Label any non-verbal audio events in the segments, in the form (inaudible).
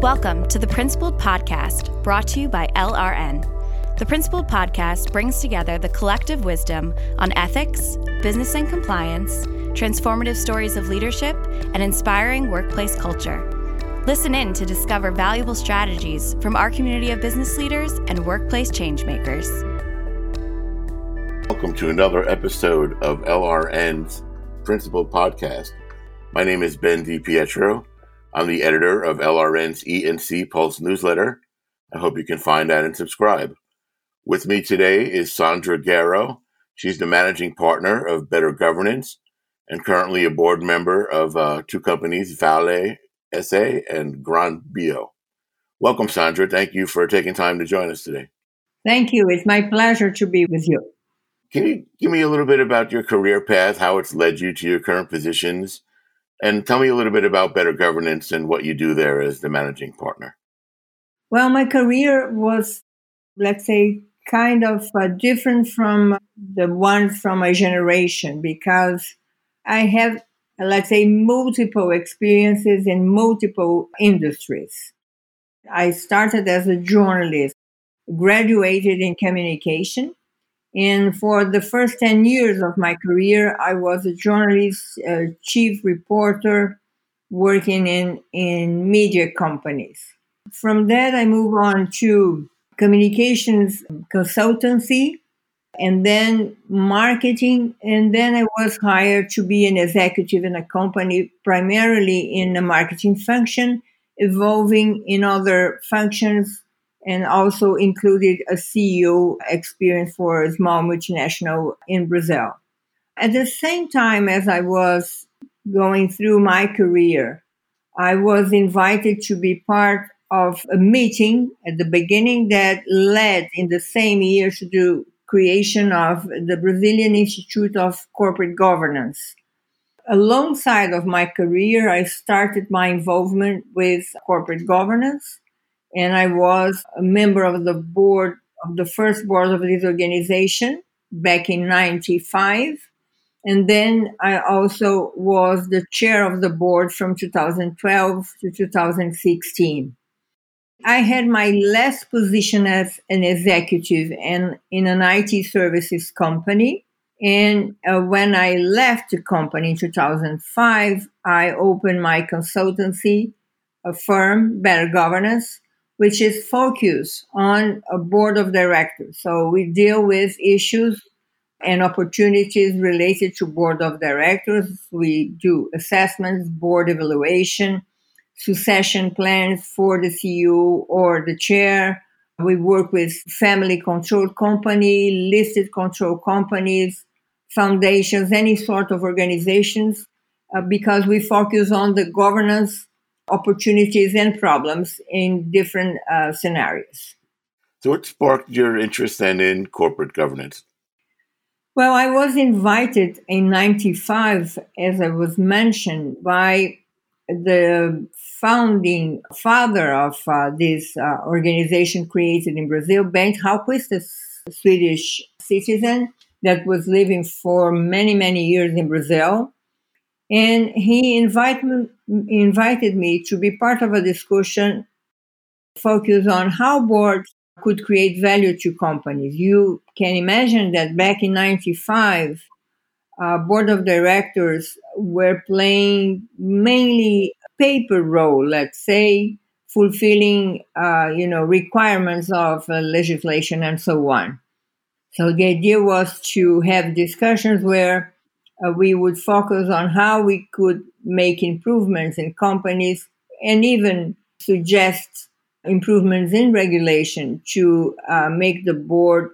Welcome to the Principled Podcast, brought to you by LRN. The Principled Podcast brings together the collective wisdom on ethics, business and compliance, transformative stories of leadership, and inspiring workplace culture. Listen in to discover valuable strategies from our community of business leaders and workplace changemakers. Welcome to another episode of LRN's Principled Podcast. My name is Ben DiPietro. I'm the editor of LRN's E&C Pulse newsletter. I hope you can find that and subscribe. With me today is Sandra Guerra. She's the managing partner of Better Governance and currently a board member of uh, two companies, Vale SA and Grand Bio. Welcome, Sandra. Thank you for taking time to join us today. Thank you. It's my pleasure to be with you. Can you give me a little bit about your career path, how it's led you to your current positions, and tell me a little bit about Better Governance and what you do there as the managing partner? Well, my career was, let's say, kind of uh, different from the one from my generation because I have, let's say, multiple experiences in multiple industries. I started as a journalist, graduated in communication, and for the first 10 years of my career, I was a journalist, chief reporter, working in, in media companies. From that, I moved on to communications consultancy and then marketing. And then I was hired to be an executive in a company, primarily in the marketing function, evolving in other functions and also included a CEO experience for a small multinational in Brazil. At the same time as I was going through my career, I was invited to be part of a meeting at the beginning that led in the same year to the creation of the Brazilian Institute of Corporate Governance. Alongside of my career, I started my involvement with corporate governance and I was a member of the board of the first board of this organization back in 95 and then I also was the chair of the board from 2012 to 2016. I had my last position as an executive and in an IT services company. And uh, when I left the company in 2005, I opened my consultancy, firm, Better Governance, which is focused on a board of directors. So we deal with issues and opportunities related to board of directors. We do assessments, board evaluation, succession plans for the CEO or the chair. We work with family controlled company, listed control companies, foundations, any sort of organizations, uh, because we focus on the governance opportunities and problems in different uh, scenarios. So, what sparked your interest then in corporate governance? Well, I was invited in 95, as I was mentioned, by the founding father of uh, this uh, organization created in Brazil, Bengt Hallqvist, a Swedish citizen that was living for many, many years in Brazil. And he invited, invited me to be part of a discussion focused on how boards could create value to companies. You can imagine that back in 95, uh, board of directors were playing mainly paper role, let's say, fulfilling, uh, you know, requirements of uh, legislation and so on. So the idea was to have discussions where uh, we would focus on how we could make improvements in companies and even suggest improvements in regulation to uh, make the board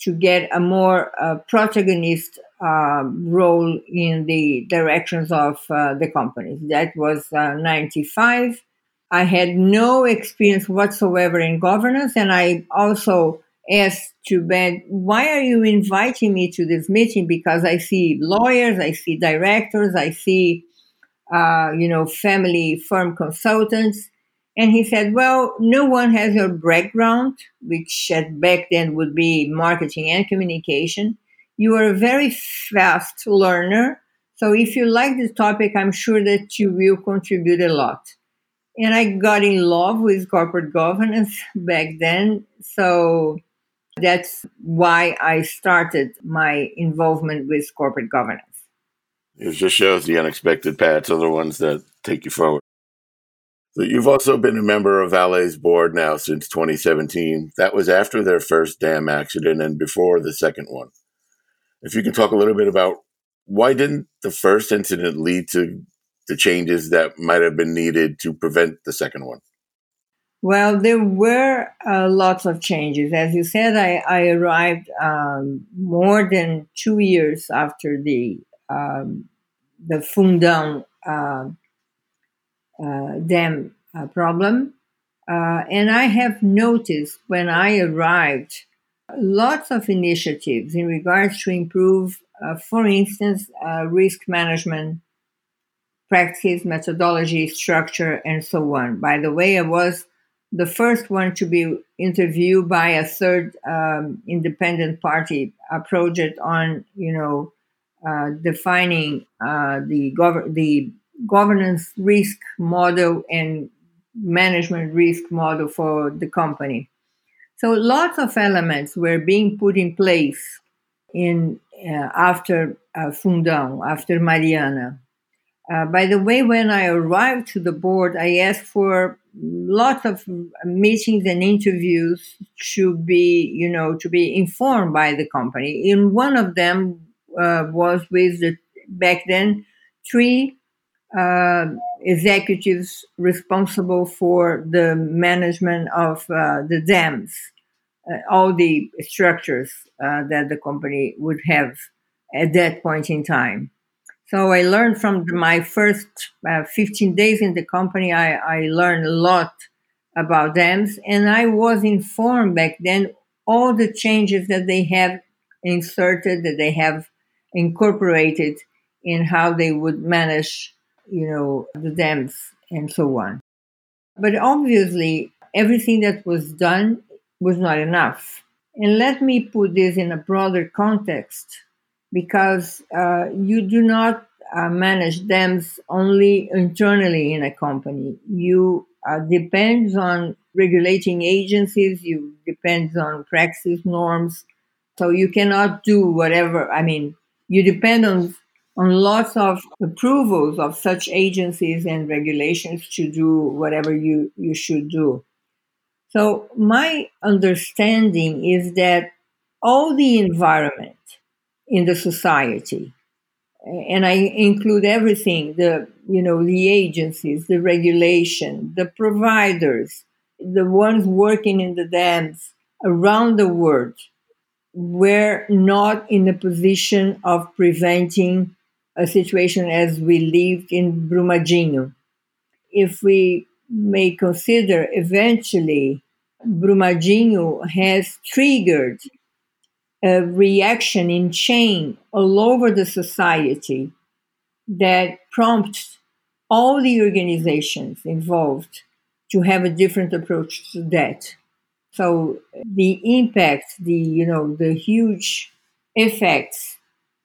to get a more uh, protagonist uh, role in the directions of uh, the companies. That was uh, 95. I had no experience whatsoever in governance, and I also asked to Ben, why are you inviting me to this meeting? Because I see lawyers, I see directors, I see, uh, you know, family firm consultants. And he said, well, no one has your background, which at back then would be marketing and communication. You are a very fast learner. So if you like this topic, I'm sure that you will contribute a lot. and I got in love with corporate governance (laughs) back then. So that's why I started my involvement with corporate governance. It just shows the unexpected paths are the ones that take you forward. So you've also been a member of Vale's board now since 2017. That was after their first dam accident and before the second one. If you can talk a little bit about why didn't the first incident lead to the changes that might have been needed to prevent the second one? Well, there were uh, lots of changes. As you said, I, I arrived um, more than two years after the um, the Fundão uh, uh, dam uh, problem, uh, and I have noticed when I arrived lots of initiatives in regards to improve, uh, for instance, risk management practice, methodology, structure, and so on. By the way, I was the first one to be interviewed by a third um, independent party, a project on, you know, uh, defining uh, the, gov- the governance risk model and management risk model for the company. So lots of elements were being put in place in uh, after uh, Fundão, after Mariana. Uh, by the way, when I arrived to the board, I asked for lots of meetings and interviews to be, you know, to be informed by the company. In one of them uh, was with the back then three uh, executives responsible for the management of uh, the dams, uh, all the structures that the company would have at that point in time. So I learned from my first uh, 15 days in the company, I, I learned a lot about dams and I was informed back then all the changes that they have inserted, that they have incorporated in how they would manage, you know, the dams and so on. But obviously, everything that was done was not enough. And let me put this in a broader context because uh, you do not uh, manage dams only internally in a company. You uh, depends on regulating agencies. You depends on practice norms. So you cannot do whatever. I mean, you depend on on lots of approvals of such agencies and regulations to do whatever you you should do. So my understanding is that all the environment in the society and I include everything the you know the agencies, the regulation, the providers, the ones working in the dams around the world were not in a position of preventing a situation as we lived in Brumadinho. If we may consider eventually Brumadinho has triggered a reaction in chain all over the society that prompts all the organizations involved to have a different approach to that. So the impact, the you know, the huge effects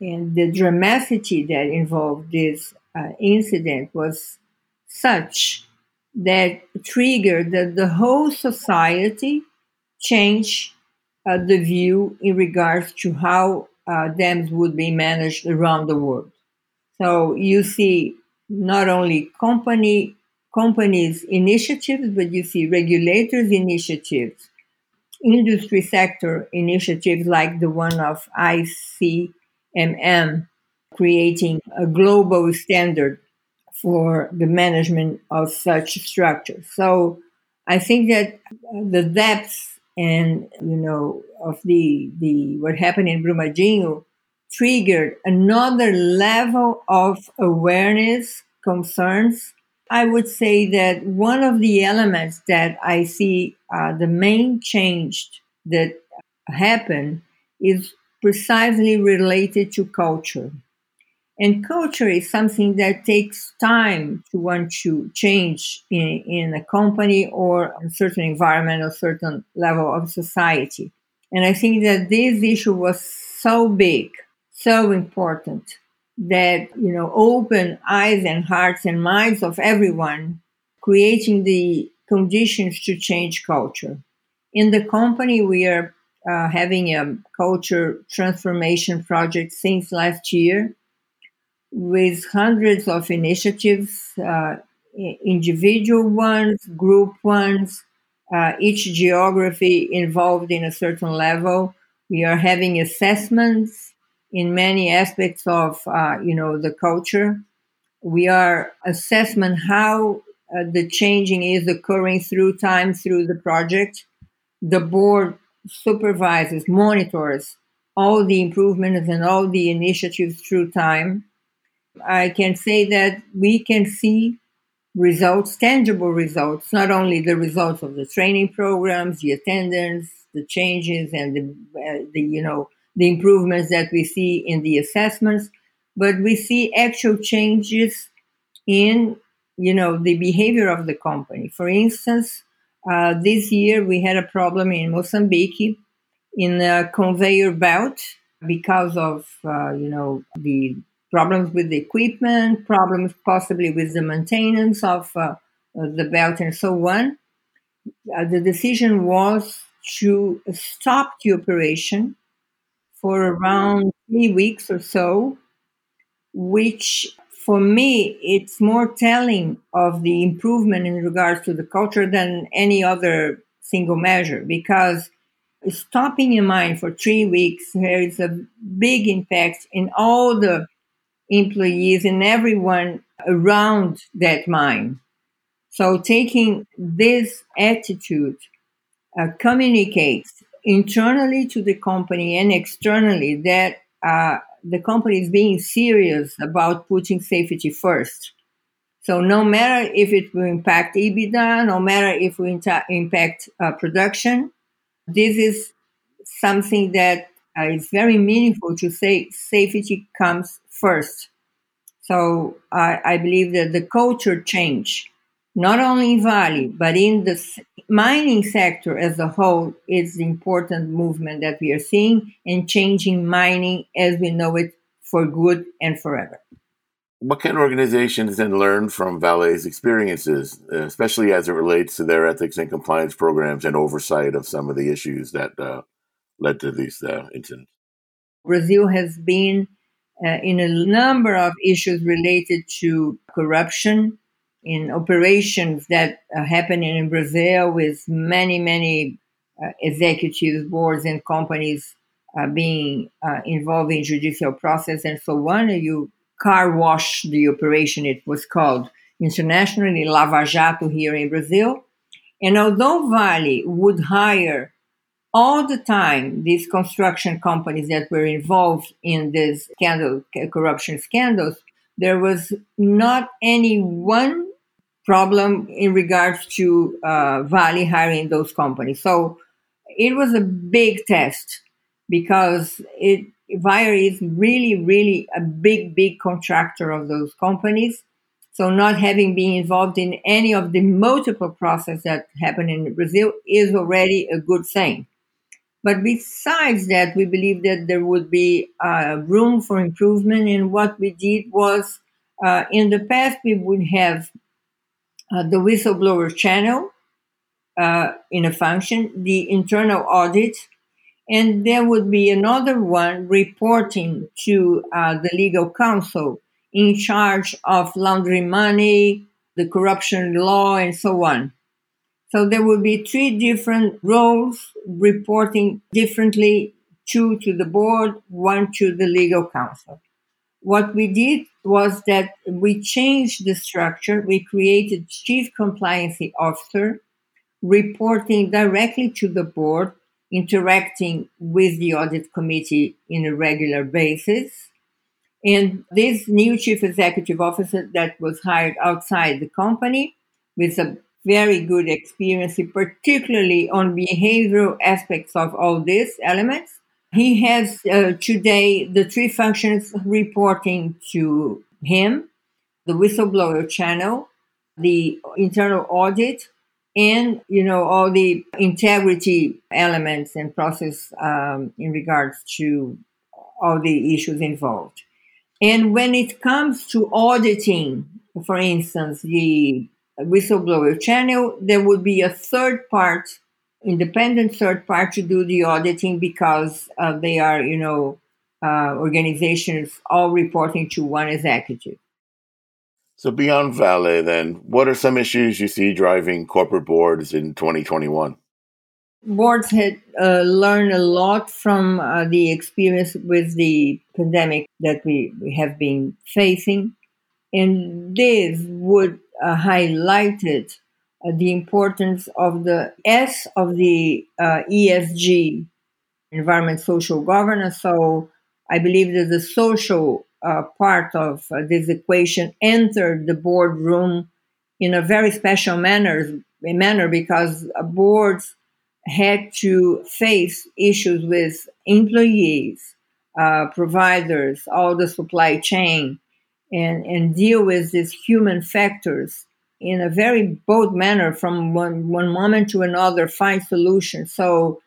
and the dramaticity that involved this uh, incident was such that triggered that the whole society changed uh, the view in regards to how uh, dams would be managed around the world. So you see not only company companies initiatives, but you see regulators initiatives, industry sector initiatives like the one of ICMM, creating a global standard for the management of such structures. So I think that the depth and you know of the the what happened in Brumadinho triggered another level of awareness concerns. I would say that one of the elements that I see uh, the main change that happened is precisely related to culture. And culture is something that takes time to want to change in, in a company or a certain environment or certain level of society. And I think that this issue was so big, so important that, you know, open eyes and hearts and minds of everyone creating the conditions to change culture. In the company, we are uh, having a culture transformation project since last year with hundreds of initiatives, uh, individual ones, group ones, uh, each geography involved in a certain level. We are having assessments in many aspects of, uh, you know, the culture. We are assessing how uh, the changing is occurring through time through the project. The board supervises, monitors all the improvements and all the initiatives through time. I can say that we can see results, tangible results, not only the results of the training programs, the attendance, the changes, and the, uh, the you know the improvements that we see in the assessments, but we see actual changes in you know the behavior of the company. For instance, uh, this year we had a problem in Mozambique in a conveyor belt because of uh, you know the problems with the equipment, problems possibly with the maintenance of uh, the belt and so on. Uh, the decision was to stop the operation for around three weeks or so, which for me, it's more telling of the improvement in regards to the culture than any other single measure because stopping a mine for three weeks is a big impact in all the employees and everyone around that mine. So taking this attitude uh, communicates internally to the company and externally that uh, the company is being serious about putting safety first. So no matter if it will impact EBITDA, no matter if it will impact uh, production, this is something that uh, is very meaningful to say safety comes first. So I, I believe that the culture change, not only in Vale, but in the mining sector as a whole, is the important movement that we are seeing and changing mining as we know it for good and forever. What can organizations then learn from Vale's experiences, especially as it relates to their ethics and compliance programs and oversight of some of the issues that uh, led to these uh, incidents? Brazil has been uh, in a number of issues related to corruption in operations that uh, happen in Brazil with many, many uh, executives, boards, and companies uh, being uh, involved in judicial process and so on. You car wash the operation, it was called internationally, Lava Jato here in Brazil. And although Vale would hire all the time these construction companies that were involved in this scandal, corruption scandals, there was not any one problem in regards to uh, Vale hiring those companies. So it was a big test because it Vale is really, really a big, big contractor of those companies. So not having been involved in any of the multiple processes that happened in Brazil is already a good thing. But besides that, we believe that there would be uh, room for improvement. And what we did was, uh, in the past, we would have uh, the whistleblower channel uh, in a function, the internal audit, and there would be another one reporting to uh, the legal counsel in charge of laundering money, the corruption law, and so on. So there would be three different roles reporting differently two to the board, one to the legal counsel. What we did was that we changed the structure. We created chief compliance officer reporting directly to the board, interacting with the audit committee in a regular basis. And this new chief executive officer that was hired outside the company with a very good experience, particularly on behavioral aspects of all these elements, he has uh, today the three functions reporting to him the whistleblower channel, the internal audit, and you know all the integrity elements and process um, in regards to all the issues involved. And when it comes to auditing, for instance, the whistleblower channel, there would be a third part, independent third part to do the auditing because uh, they are, you know, uh, organizations all reporting to one executive. So beyond Vale, then, what are some issues you see driving corporate boards in 2021? Boards had uh, learned a lot from uh, the experience with the pandemic that we, we have been facing. And this would uh, highlighted uh, the importance of the S of the uh, ESG, environment, social governance. So I believe that the social uh, part of uh, this equation entered the boardroom in a very special manner, manner because boards had to face issues with employees, uh, providers, all the supply chain, and, and deal with these human factors in a very bold manner from one, one moment to another, find solutions. So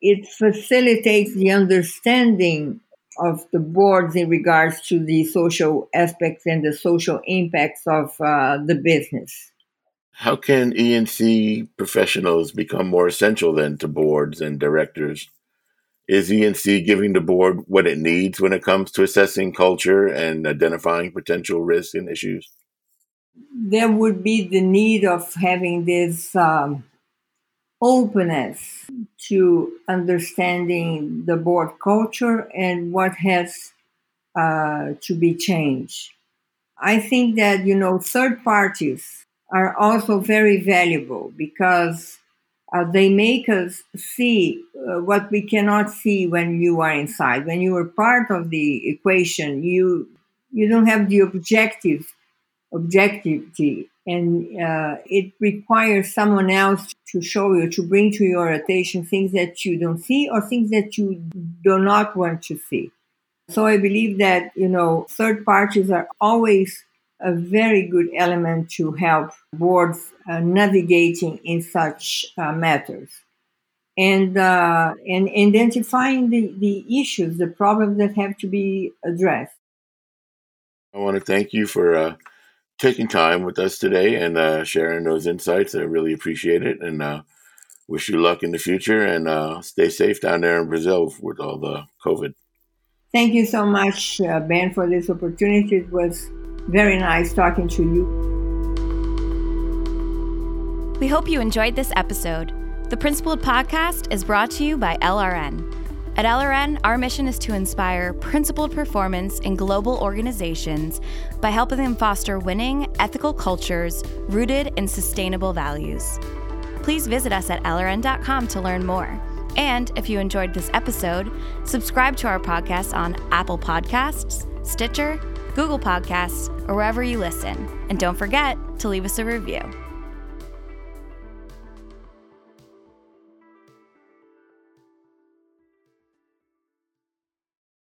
it facilitates the understanding of the boards in regards to the social aspects and the social impacts of uh, the business. How can E&C professionals become more essential then to boards and directors? Is E&C giving the board what it needs when it comes to assessing culture and identifying potential risks and issues? There would be the need of having this um, openness to understanding the board culture and what has uh, to be changed. I think that, you know, third parties are also very valuable because uh, they make us see uh, what we cannot see when you are inside. When you are part of the equation, you you don't have the objective objectivity, and uh, it requires someone else to show you, to bring to your attention things that you don't see or things that you do not want to see. So I believe that you know third parties are always a very good element to help boards uh, navigating in such uh, matters and uh, and identifying the, the issues, the problems that have to be addressed. I want to thank you for uh, taking time with us today and uh, sharing those insights. I really appreciate it, and uh, wish you luck in the future. And stay safe down there in Brazil with all the COVID. Thank you so much, Ben, for this opportunity. It was very nice talking to you. We hope you enjoyed this episode. The Principled Podcast is brought to you by LRN. At LRN, our mission is to inspire principled performance in global organizations by helping them foster winning, ethical cultures rooted in sustainable values. Please visit us at LRN.com to learn more. And if you enjoyed this episode, subscribe to our podcast on Apple Podcasts, Stitcher, Google Podcasts, or wherever you listen. And don't forget to leave us a review.